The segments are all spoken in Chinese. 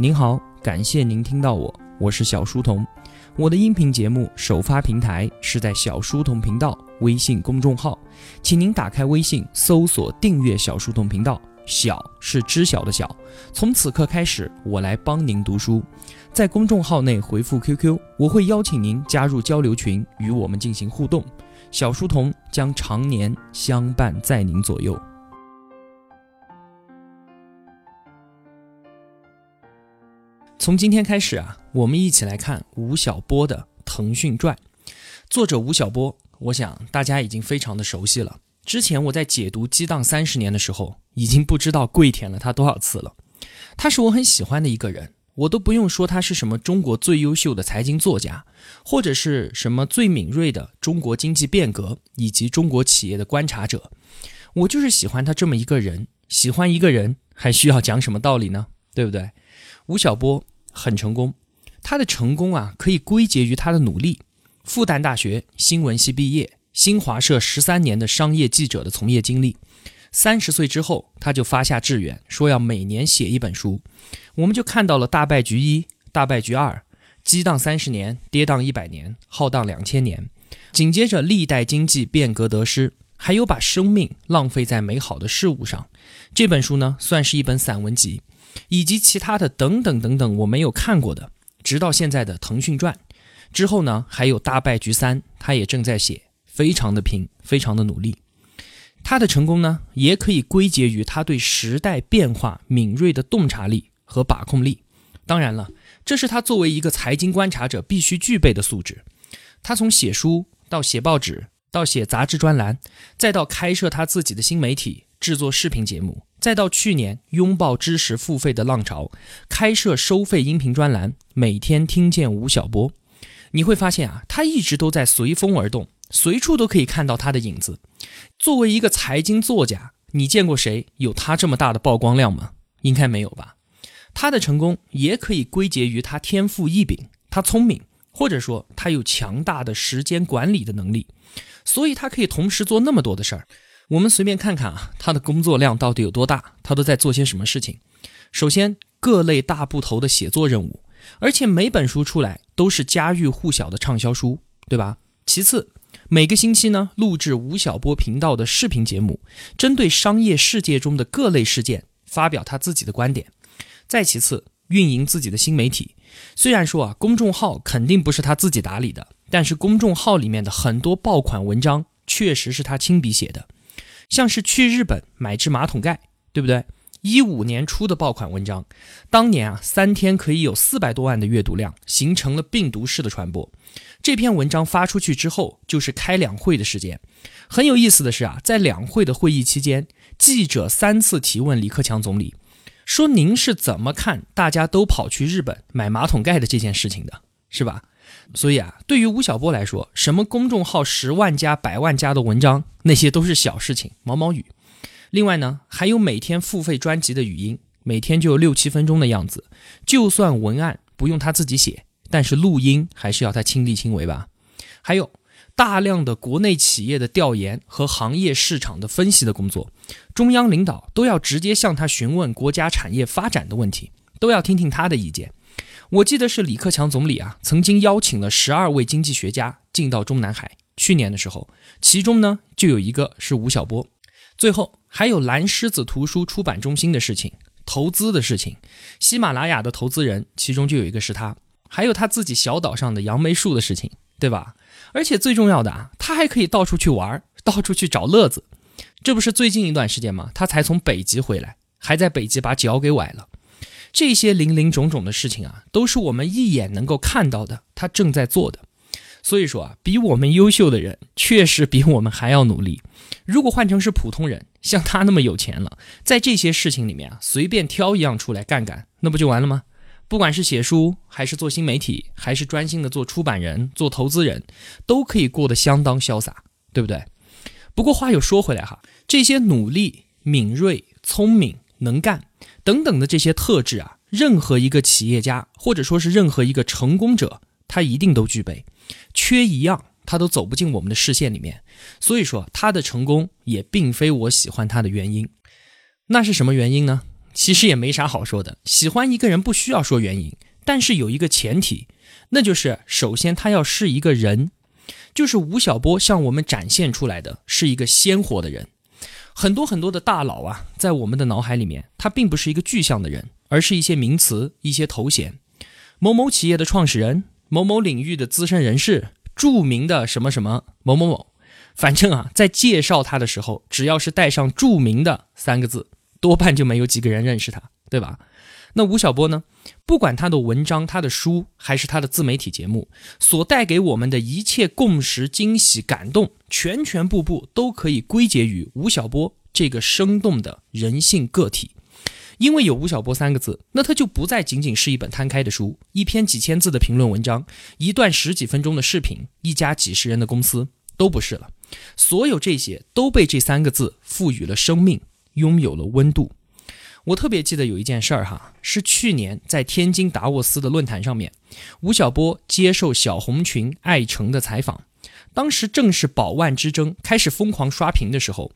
您好，感谢您听到我，我是小书童。我的音频节目首发平台是在小书童频道微信公众号，请您打开微信搜索订阅小书童频道。小是知晓的小，从此刻开始，我来帮您读书。在公众号内回复 QQ，我会邀请您加入交流群，与我们进行互动。小书童将常年相伴在您左右。从今天开始啊，我们一起来看吴晓波的《腾讯传》。作者吴晓波，我想大家已经非常的熟悉了。之前我在解读《激荡三十年》的时候，已经不知道跪舔了他多少次了。他是我很喜欢的一个人，我都不用说他是什么中国最优秀的财经作家，或者是什么最敏锐的中国经济变革以及中国企业的观察者，我就是喜欢他这么一个人。喜欢一个人还需要讲什么道理呢？对不对？吴晓波很成功，他的成功啊可以归结于他的努力。复旦大学新闻系毕业。新华社十三年的商业记者的从业经历，三十岁之后他就发下志愿，说要每年写一本书。我们就看到了大败局一、大败局二、激荡三十年、跌宕一百年、浩荡两千年，紧接着历代经济变革得失，还有把生命浪费在美好的事物上。这本书呢，算是一本散文集，以及其他的等等等等我没有看过的，直到现在的《腾讯传》之后呢，还有大败局三，他也正在写。非常的拼，非常的努力。他的成功呢，也可以归结于他对时代变化敏锐的洞察力和把控力。当然了，这是他作为一个财经观察者必须具备的素质。他从写书到写报纸，到写杂志专栏，再到开设他自己的新媒体，制作视频节目，再到去年拥抱知识付费的浪潮，开设收费音频专栏，每天听见吴晓波，你会发现啊，他一直都在随风而动。随处都可以看到他的影子。作为一个财经作家，你见过谁有他这么大的曝光量吗？应该没有吧。他的成功也可以归结于他天赋异禀，他聪明，或者说他有强大的时间管理的能力，所以他可以同时做那么多的事儿。我们随便看看啊，他的工作量到底有多大？他都在做些什么事情？首先，各类大部头的写作任务，而且每本书出来都是家喻户晓的畅销书，对吧？其次，每个星期呢，录制吴晓波频道的视频节目，针对商业世界中的各类事件发表他自己的观点。再其次，运营自己的新媒体。虽然说啊，公众号肯定不是他自己打理的，但是公众号里面的很多爆款文章确实是他亲笔写的，像是去日本买只马桶盖，对不对？一五年出的爆款文章，当年啊，三天可以有四百多万的阅读量，形成了病毒式的传播。这篇文章发出去之后，就是开两会的时间。很有意思的是啊，在两会的会议期间，记者三次提问李克强总理，说您是怎么看大家都跑去日本买马桶盖的这件事情的，是吧？所以啊，对于吴晓波来说，什么公众号十万加、百万加的文章，那些都是小事情，毛毛雨。另外呢，还有每天付费专辑的语音，每天就六七分钟的样子，就算文案不用他自己写。但是录音还是要他亲力亲为吧，还有大量的国内企业的调研和行业市场的分析的工作，中央领导都要直接向他询问国家产业发展的问题，都要听听他的意见。我记得是李克强总理啊，曾经邀请了十二位经济学家进到中南海，去年的时候，其中呢就有一个是吴晓波。最后还有蓝狮子图书出版中心的事情，投资的事情，喜马拉雅的投资人，其中就有一个是他。还有他自己小岛上的杨梅树的事情，对吧？而且最重要的啊，他还可以到处去玩，到处去找乐子。这不是最近一段时间吗？他才从北极回来，还在北极把脚给崴了。这些零零种种的事情啊，都是我们一眼能够看到的，他正在做的。所以说啊，比我们优秀的人，确实比我们还要努力。如果换成是普通人，像他那么有钱了，在这些事情里面啊，随便挑一样出来干干，那不就完了吗？不管是写书，还是做新媒体，还是专心的做出版人、做投资人，都可以过得相当潇洒，对不对？不过话又说回来哈，这些努力、敏锐、聪明、能干等等的这些特质啊，任何一个企业家或者说是任何一个成功者，他一定都具备，缺一样他都走不进我们的视线里面。所以说他的成功也并非我喜欢他的原因，那是什么原因呢？其实也没啥好说的。喜欢一个人不需要说原因，但是有一个前提，那就是首先他要是一个人，就是吴晓波向我们展现出来的是一个鲜活的人。很多很多的大佬啊，在我们的脑海里面，他并不是一个具象的人，而是一些名词、一些头衔。某某企业的创始人，某某领域的资深人士，著名的什么什么某某某。反正啊，在介绍他的时候，只要是带上“著名的”三个字，多半就没有几个人认识他，对吧？那吴晓波呢？不管他的文章、他的书，还是他的自媒体节目，所带给我们的一切共识、惊喜、感动，全全部部都可以归结于吴晓波这个生动的人性个体。因为有吴晓波三个字，那他就不再仅仅是一本摊开的书，一篇几千字的评论文章，一段十几分钟的视频，一家几十人的公司，都不是了。所有这些都被这三个字赋予了生命，拥有了温度。我特别记得有一件事儿哈，是去年在天津达沃斯的论坛上面，吴晓波接受小红裙艾诚的采访。当时正是宝万之争开始疯狂刷屏的时候，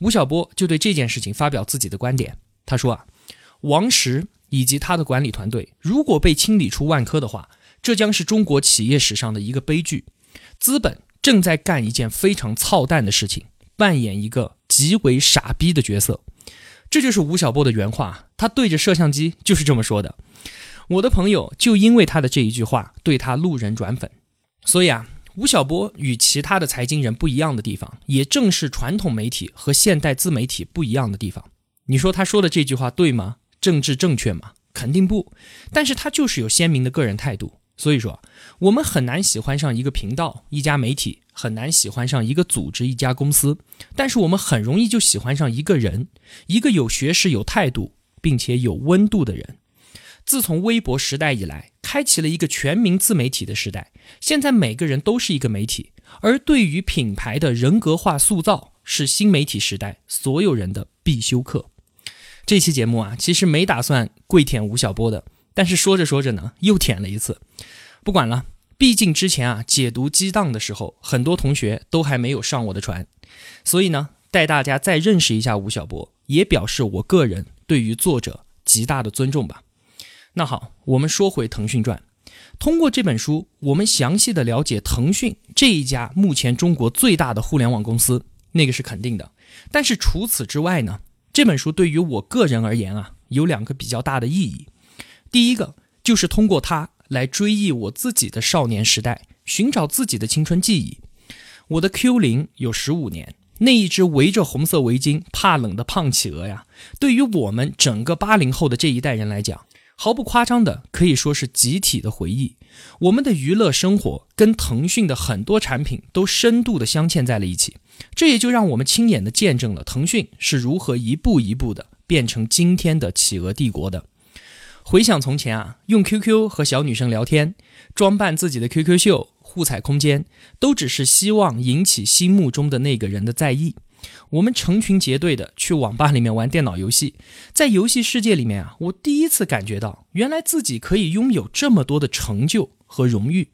吴晓波就对这件事情发表自己的观点。他说啊，王石以及他的管理团队如果被清理出万科的话，这将是中国企业史上的一个悲剧。资本正在干一件非常操蛋的事情，扮演一个极为傻逼的角色。这就是吴晓波的原话，他对着摄像机就是这么说的。我的朋友就因为他的这一句话，对他路人转粉。所以啊，吴晓波与其他的财经人不一样的地方，也正是传统媒体和现代自媒体不一样的地方。你说他说的这句话对吗？政治正确吗？肯定不。但是他就是有鲜明的个人态度。所以说，我们很难喜欢上一个频道、一家媒体，很难喜欢上一个组织、一家公司，但是我们很容易就喜欢上一个人，一个有学识、有态度，并且有温度的人。自从微博时代以来，开启了一个全民自媒体的时代。现在每个人都是一个媒体，而对于品牌的人格化塑造，是新媒体时代所有人的必修课。这期节目啊，其实没打算跪舔吴晓波的。但是说着说着呢，又舔了一次。不管了，毕竟之前啊解读激荡的时候，很多同学都还没有上我的船，所以呢，带大家再认识一下吴晓波，也表示我个人对于作者极大的尊重吧。那好，我们说回腾讯传，通过这本书，我们详细的了解腾讯这一家目前中国最大的互联网公司，那个是肯定的。但是除此之外呢，这本书对于我个人而言啊，有两个比较大的意义。第一个就是通过它来追忆我自己的少年时代，寻找自己的青春记忆。我的 Q 零有十五年，那一只围着红色围巾、怕冷的胖企鹅呀，对于我们整个八零后的这一代人来讲，毫不夸张的可以说是集体的回忆。我们的娱乐生活跟腾讯的很多产品都深度的镶嵌在了一起，这也就让我们亲眼的见证了腾讯是如何一步一步的变成今天的企鹅帝国的。回想从前啊，用 QQ 和小女生聊天，装扮自己的 QQ 秀，互踩空间，都只是希望引起心目中的那个人的在意。我们成群结队的去网吧里面玩电脑游戏，在游戏世界里面啊，我第一次感觉到，原来自己可以拥有这么多的成就和荣誉。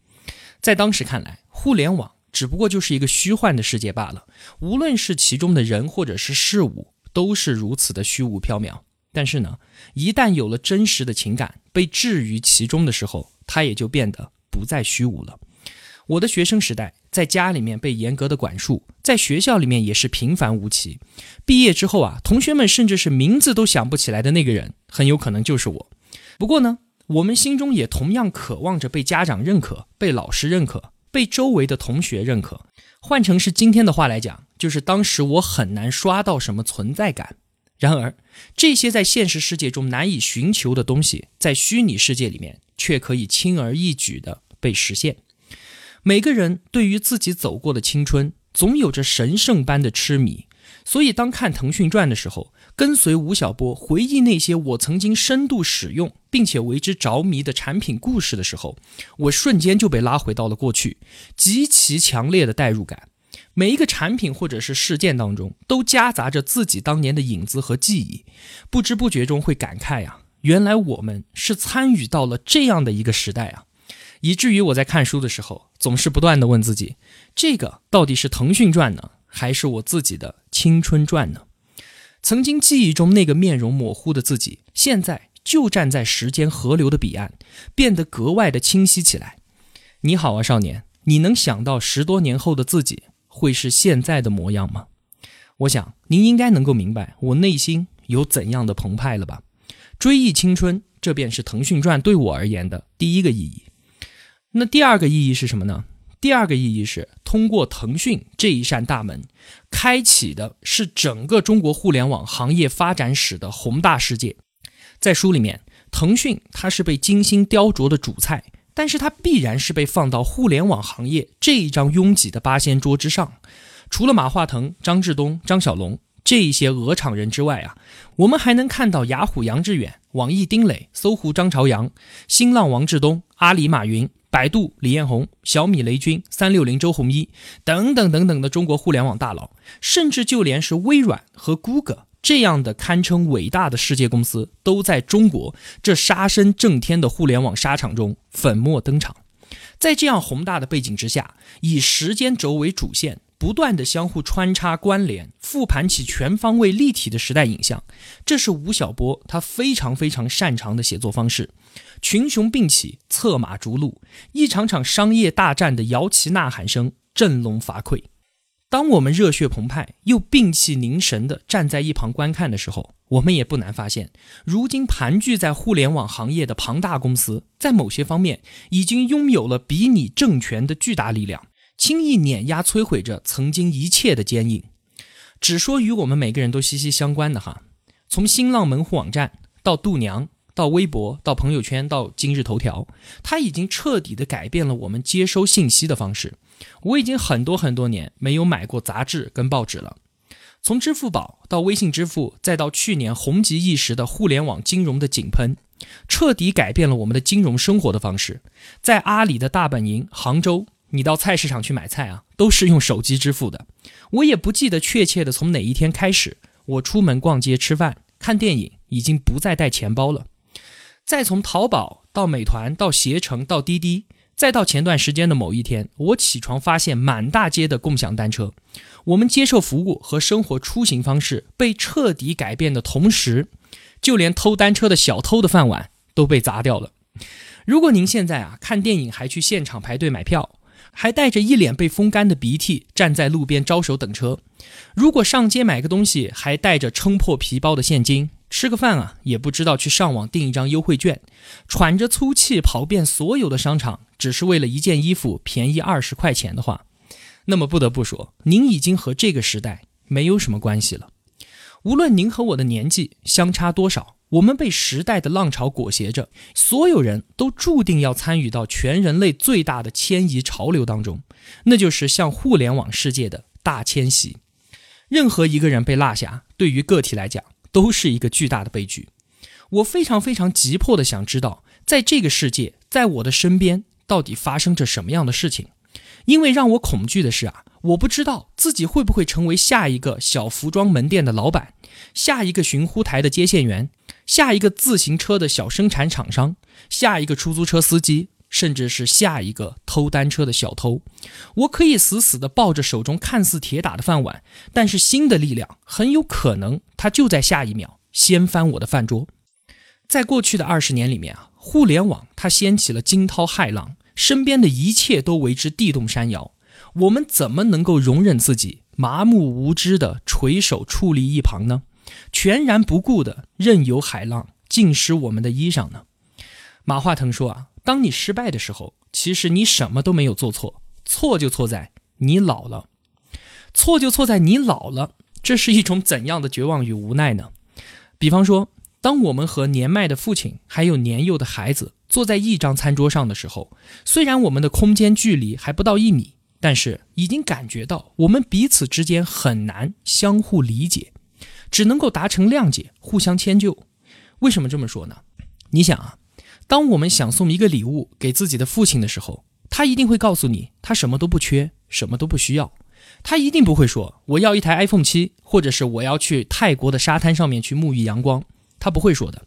在当时看来，互联网只不过就是一个虚幻的世界罢了，无论是其中的人或者是事物，都是如此的虚无缥缈。但是呢，一旦有了真实的情感被置于其中的时候，它也就变得不再虚无了。我的学生时代，在家里面被严格的管束，在学校里面也是平凡无奇。毕业之后啊，同学们甚至是名字都想不起来的那个人，很有可能就是我。不过呢，我们心中也同样渴望着被家长认可、被老师认可、被周围的同学认可。换成是今天的话来讲，就是当时我很难刷到什么存在感。然而，这些在现实世界中难以寻求的东西，在虚拟世界里面却可以轻而易举地被实现。每个人对于自己走过的青春，总有着神圣般的痴迷。所以，当看《腾讯传》的时候，跟随吴晓波回忆那些我曾经深度使用并且为之着迷的产品故事的时候，我瞬间就被拉回到了过去，极其强烈的代入感。每一个产品或者是事件当中，都夹杂着自己当年的影子和记忆，不知不觉中会感慨啊，原来我们是参与到了这样的一个时代啊，以至于我在看书的时候，总是不断的问自己，这个到底是腾讯传呢，还是我自己的青春传呢？曾经记忆中那个面容模糊的自己，现在就站在时间河流的彼岸，变得格外的清晰起来。你好啊，少年，你能想到十多年后的自己会是现在的模样吗？我想您应该能够明白我内心有怎样的澎湃了吧？追忆青春，这便是腾讯传对我而言的第一个意义。那第二个意义是什么呢？第二个意义是通过腾讯这一扇大门，开启的是整个中国互联网行业发展史的宏大世界。在书里面，腾讯它是被精心雕琢的主菜，但是它必然是被放到互联网行业这一张拥挤的八仙桌之上。除了马化腾、张志东、张小龙这一些鹅厂人之外啊，我们还能看到雅虎杨致远、网易丁磊、搜狐张朝阳、新浪王志东、阿里马云、百度李彦宏、小米雷军、三六零周鸿祎等等等等的中国互联网大佬，甚至就连是微软和 Google 这样的堪称伟大的世界公司，都在中国这杀声震天的互联网沙场中粉墨登场。在这样宏大的背景之下，以时间轴为主线。不断的相互穿插关联，复盘起全方位立体的时代影像，这是吴晓波他非常非常擅长的写作方式。群雄并起，策马逐鹿，一场场商业大战的摇旗呐喊声振聋发聩。当我们热血澎湃又屏气凝神地站在一旁观看的时候，我们也不难发现，如今盘踞在互联网行业的庞大公司，在某些方面已经拥有了比拟政权的巨大力量。轻易碾压、摧毁着曾经一切的坚硬。只说与我们每个人都息息相关的哈，从新浪门户网站到度娘，到微博，到朋友圈，到今日头条，它已经彻底的改变了我们接收信息的方式。我已经很多很多年没有买过杂志跟报纸了。从支付宝到微信支付，再到去年红极一时的互联网金融的井喷，彻底改变了我们的金融生活的方式。在阿里的大本营杭州。你到菜市场去买菜啊，都是用手机支付的。我也不记得确切的从哪一天开始，我出门逛街、吃饭、看电影已经不再带钱包了。再从淘宝到美团到携程到滴滴，再到前段时间的某一天，我起床发现满大街的共享单车。我们接受服务和生活出行方式被彻底改变的同时，就连偷单车的小偷的饭碗都被砸掉了。如果您现在啊看电影还去现场排队买票，还带着一脸被风干的鼻涕站在路边招手等车，如果上街买个东西还带着撑破皮包的现金，吃个饭啊也不知道去上网订一张优惠券，喘着粗气跑遍所有的商场，只是为了一件衣服便宜二十块钱的话，那么不得不说，您已经和这个时代没有什么关系了。无论您和我的年纪相差多少。我们被时代的浪潮裹挟着，所有人都注定要参与到全人类最大的迁移潮流当中，那就是向互联网世界的大迁徙。任何一个人被落下，对于个体来讲都是一个巨大的悲剧。我非常非常急迫的想知道，在这个世界，在我的身边，到底发生着什么样的事情？因为让我恐惧的是啊，我不知道自己会不会成为下一个小服装门店的老板，下一个寻呼台的接线员。下一个自行车的小生产厂商，下一个出租车司机，甚至是下一个偷单车的小偷，我可以死死地抱着手中看似铁打的饭碗，但是新的力量很有可能，它就在下一秒掀翻我的饭桌。在过去的二十年里面啊，互联网它掀起了惊涛骇浪，身边的一切都为之地动山摇，我们怎么能够容忍自己麻木无知的垂手矗立一旁呢？全然不顾的任由海浪浸湿我们的衣裳呢？马化腾说啊，当你失败的时候，其实你什么都没有做错，错就错在你老了，错就错在你老了。这是一种怎样的绝望与无奈呢？比方说，当我们和年迈的父亲还有年幼的孩子坐在一张餐桌上的时候，虽然我们的空间距离还不到一米，但是已经感觉到我们彼此之间很难相互理解。只能够达成谅解，互相迁就。为什么这么说呢？你想啊，当我们想送一个礼物给自己的父亲的时候，他一定会告诉你，他什么都不缺，什么都不需要。他一定不会说我要一台 iPhone 七，或者是我要去泰国的沙滩上面去沐浴阳光。他不会说的，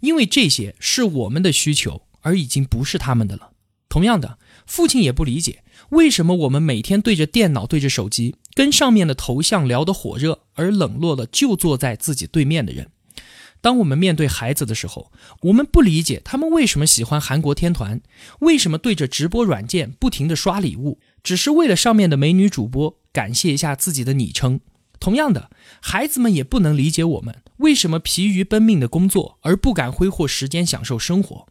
因为这些是我们的需求，而已经不是他们的了。同样的，父亲也不理解为什么我们每天对着电脑、对着手机，跟上面的头像聊得火热，而冷落了就坐在自己对面的人。当我们面对孩子的时候，我们不理解他们为什么喜欢韩国天团，为什么对着直播软件不停的刷礼物，只是为了上面的美女主播感谢一下自己的昵称。同样的，孩子们也不能理解我们为什么疲于奔命的工作而不敢挥霍时间享受生活。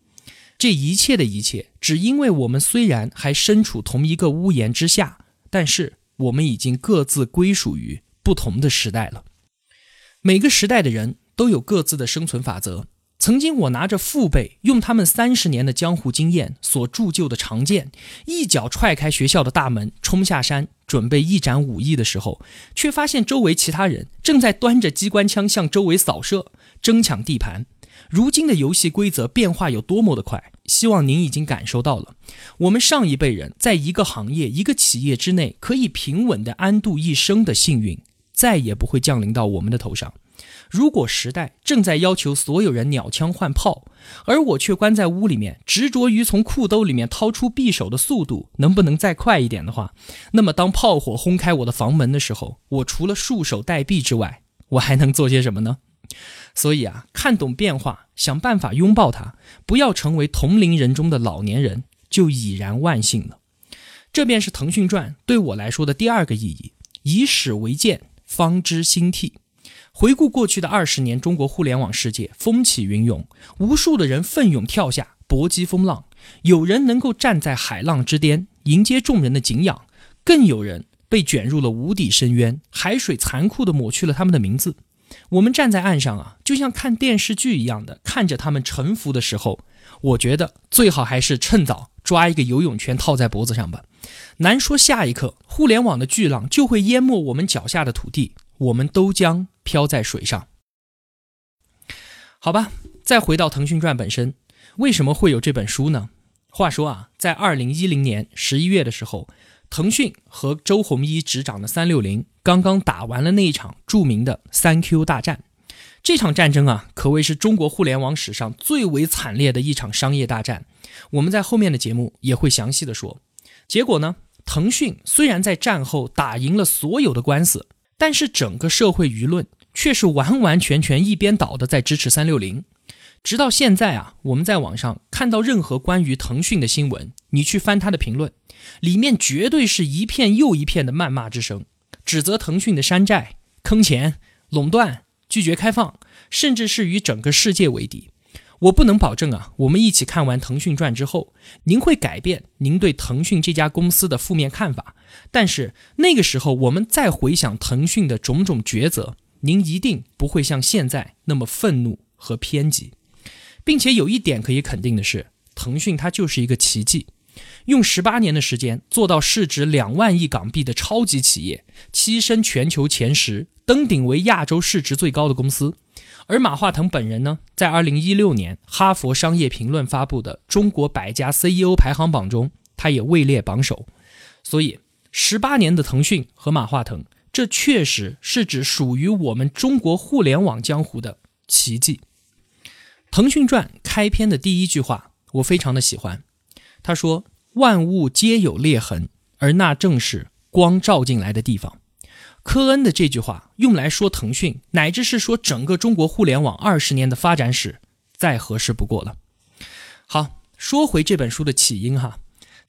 这一切的一切，只因为我们虽然还身处同一个屋檐之下，但是我们已经各自归属于不同的时代了。每个时代的人都有各自的生存法则。曾经，我拿着父辈用他们三十年的江湖经验所铸就的长剑，一脚踹开学校的大门，冲下山，准备一展武艺的时候，却发现周围其他人正在端着机关枪向周围扫射，争抢地盘。如今的游戏规则变化有多么的快，希望您已经感受到了。我们上一辈人在一个行业、一个企业之内可以平稳的安度一生的幸运，再也不会降临到我们的头上。如果时代正在要求所有人鸟枪换炮，而我却关在屋里面，执着于从裤兜里面掏出匕首的速度能不能再快一点的话，那么当炮火轰开我的房门的时候，我除了束手待毙之外，我还能做些什么呢？所以啊，看懂变化，想办法拥抱它，不要成为同龄人中的老年人，就已然万幸了。这便是腾讯传对我来说的第二个意义：以史为鉴，方知兴替。回顾过去的二十年，中国互联网世界风起云涌，无数的人奋勇跳下，搏击风浪。有人能够站在海浪之巅，迎接众人的敬仰；更有人被卷入了无底深渊，海水残酷地抹去了他们的名字。我们站在岸上啊，就像看电视剧一样的看着他们沉浮的时候，我觉得最好还是趁早抓一个游泳圈套在脖子上吧。难说下一刻，互联网的巨浪就会淹没我们脚下的土地。我们都将漂在水上，好吧。再回到腾讯传本身，为什么会有这本书呢？话说啊，在二零一零年十一月的时候，腾讯和周鸿祎执掌的三六零刚刚打完了那一场著名的三 Q 大战。这场战争啊，可谓是中国互联网史上最为惨烈的一场商业大战。我们在后面的节目也会详细的说。结果呢，腾讯虽然在战后打赢了所有的官司。但是整个社会舆论却是完完全全一边倒的在支持三六零，直到现在啊，我们在网上看到任何关于腾讯的新闻，你去翻他的评论，里面绝对是一片又一片的谩骂之声，指责腾讯的山寨、坑钱、垄断、拒绝开放，甚至是与整个世界为敌。我不能保证啊，我们一起看完《腾讯传》之后，您会改变您对腾讯这家公司的负面看法。但是那个时候，我们再回想腾讯的种种抉择，您一定不会像现在那么愤怒和偏激。并且有一点可以肯定的是，腾讯它就是一个奇迹，用十八年的时间做到市值两万亿港币的超级企业，跻身全球前十，登顶为亚洲市值最高的公司。而马化腾本人呢，在二零一六年哈佛商业评论发布的中国百家 CEO 排行榜中，他也位列榜首。所以，十八年的腾讯和马化腾，这确实是指属于我们中国互联网江湖的奇迹。腾讯传开篇的第一句话，我非常的喜欢。他说：“万物皆有裂痕，而那正是光照进来的地方。”科恩的这句话用来说腾讯，乃至是说整个中国互联网二十年的发展史，再合适不过了。好，说回这本书的起因哈，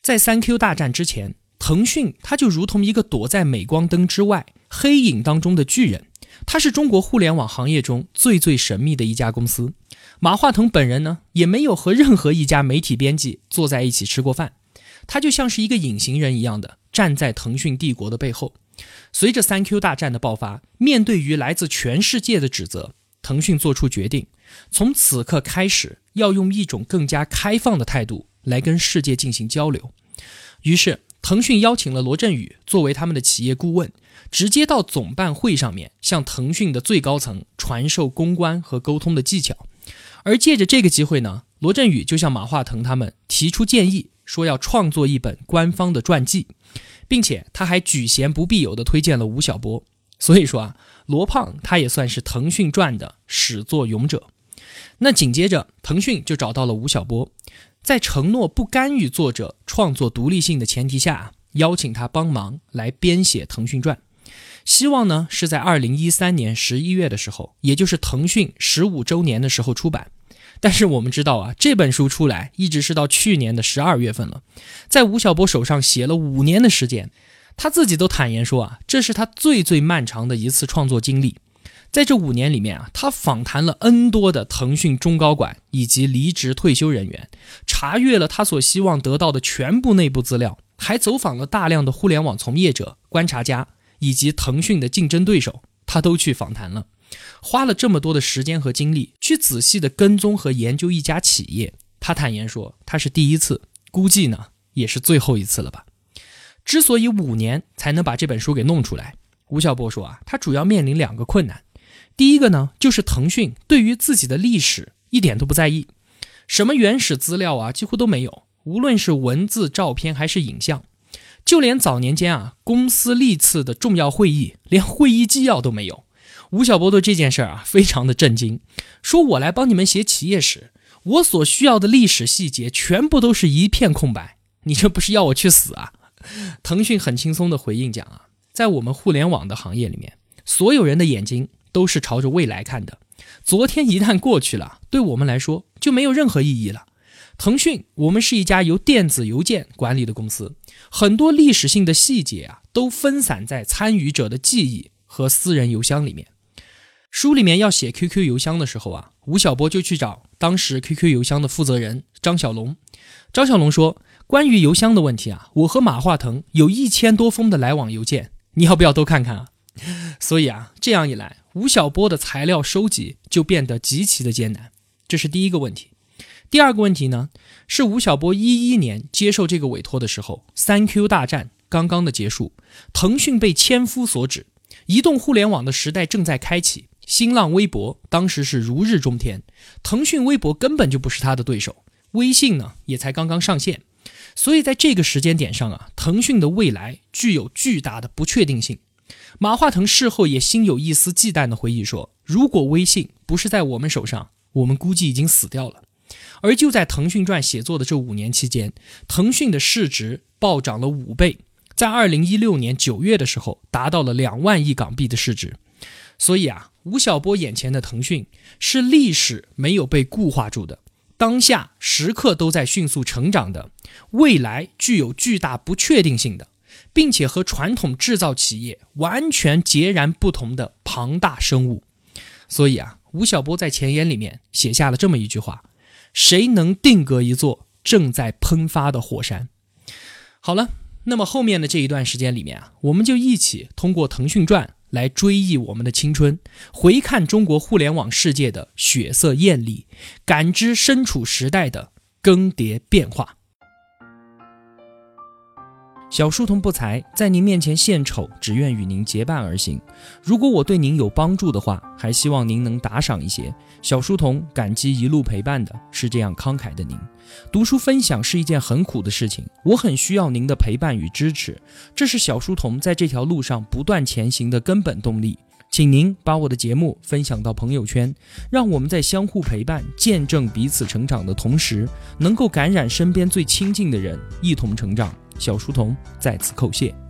在三 Q 大战之前，腾讯它就如同一个躲在镁光灯之外、黑影当中的巨人，它是中国互联网行业中最最神秘的一家公司。马化腾本人呢，也没有和任何一家媒体编辑坐在一起吃过饭，他就像是一个隐形人一样的站在腾讯帝国的背后。随着三 Q 大战的爆发，面对于来自全世界的指责，腾讯做出决定，从此刻开始要用一种更加开放的态度来跟世界进行交流。于是，腾讯邀请了罗振宇作为他们的企业顾问，直接到总办会上面向腾讯的最高层传授公关和沟通的技巧。而借着这个机会呢，罗振宇就向马化腾他们提出建议，说要创作一本官方的传记。并且他还举贤不避友的推荐了吴晓波，所以说啊，罗胖他也算是腾讯传的始作俑者。那紧接着，腾讯就找到了吴晓波，在承诺不干预作者创作独立性的前提下，邀请他帮忙来编写《腾讯传》，希望呢是在二零一三年十一月的时候，也就是腾讯十五周年的时候出版。但是我们知道啊，这本书出来一直是到去年的十二月份了，在吴晓波手上写了五年的时间，他自己都坦言说啊，这是他最最漫长的一次创作经历。在这五年里面啊，他访谈了 N 多的腾讯中高管以及离职退休人员，查阅了他所希望得到的全部内部资料，还走访了大量的互联网从业者、观察家以及腾讯的竞争对手，他都去访谈了。花了这么多的时间和精力去仔细的跟踪和研究一家企业，他坦言说他是第一次，估计呢也是最后一次了吧。之所以五年才能把这本书给弄出来，吴晓波说啊，他主要面临两个困难。第一个呢，就是腾讯对于自己的历史一点都不在意，什么原始资料啊几乎都没有，无论是文字、照片还是影像，就连早年间啊公司历次的重要会议，连会议纪要都没有。吴晓波对这件事儿啊，非常的震惊，说：“我来帮你们写企业史，我所需要的历史细节全部都是一片空白，你这不是要我去死啊？”腾讯很轻松的回应讲啊，在我们互联网的行业里面，所有人的眼睛都是朝着未来看的，昨天一旦过去了，对我们来说就没有任何意义了。腾讯，我们是一家由电子邮件管理的公司，很多历史性的细节啊，都分散在参与者的记忆和私人邮箱里面。书里面要写 QQ 邮箱的时候啊，吴晓波就去找当时 QQ 邮箱的负责人张小龙。张小龙说：“关于邮箱的问题啊，我和马化腾有一千多封的来往邮件，你要不要都看看啊？”所以啊，这样一来，吴晓波的材料收集就变得极其的艰难。这是第一个问题。第二个问题呢，是吴晓波一一年接受这个委托的时候，三 Q 大战刚刚的结束，腾讯被千夫所指，移动互联网的时代正在开启。新浪微博当时是如日中天，腾讯微博根本就不是他的对手，微信呢也才刚刚上线，所以在这个时间点上啊，腾讯的未来具有巨大的不确定性。马化腾事后也心有一丝忌惮的回忆说：“如果微信不是在我们手上，我们估计已经死掉了。”而就在腾讯传写作的这五年期间，腾讯的市值暴涨了五倍，在二零一六年九月的时候达到了两万亿港币的市值。所以啊，吴晓波眼前的腾讯是历史没有被固化住的，当下时刻都在迅速成长的，未来具有巨大不确定性的，并且和传统制造企业完全截然不同的庞大生物。所以啊，吴晓波在前言里面写下了这么一句话：“谁能定格一座正在喷发的火山？”好了，那么后面的这一段时间里面啊，我们就一起通过腾讯传。来追忆我们的青春，回看中国互联网世界的血色艳丽，感知身处时代的更迭变化。小书童不才，在您面前献丑，只愿与您结伴而行。如果我对您有帮助的话，还希望您能打赏一些。小书童感激一路陪伴的是这样慷慨的您。读书分享是一件很苦的事情，我很需要您的陪伴与支持，这是小书童在这条路上不断前行的根本动力。请您把我的节目分享到朋友圈，让我们在相互陪伴、见证彼此成长的同时，能够感染身边最亲近的人，一同成长。小书童在此叩谢。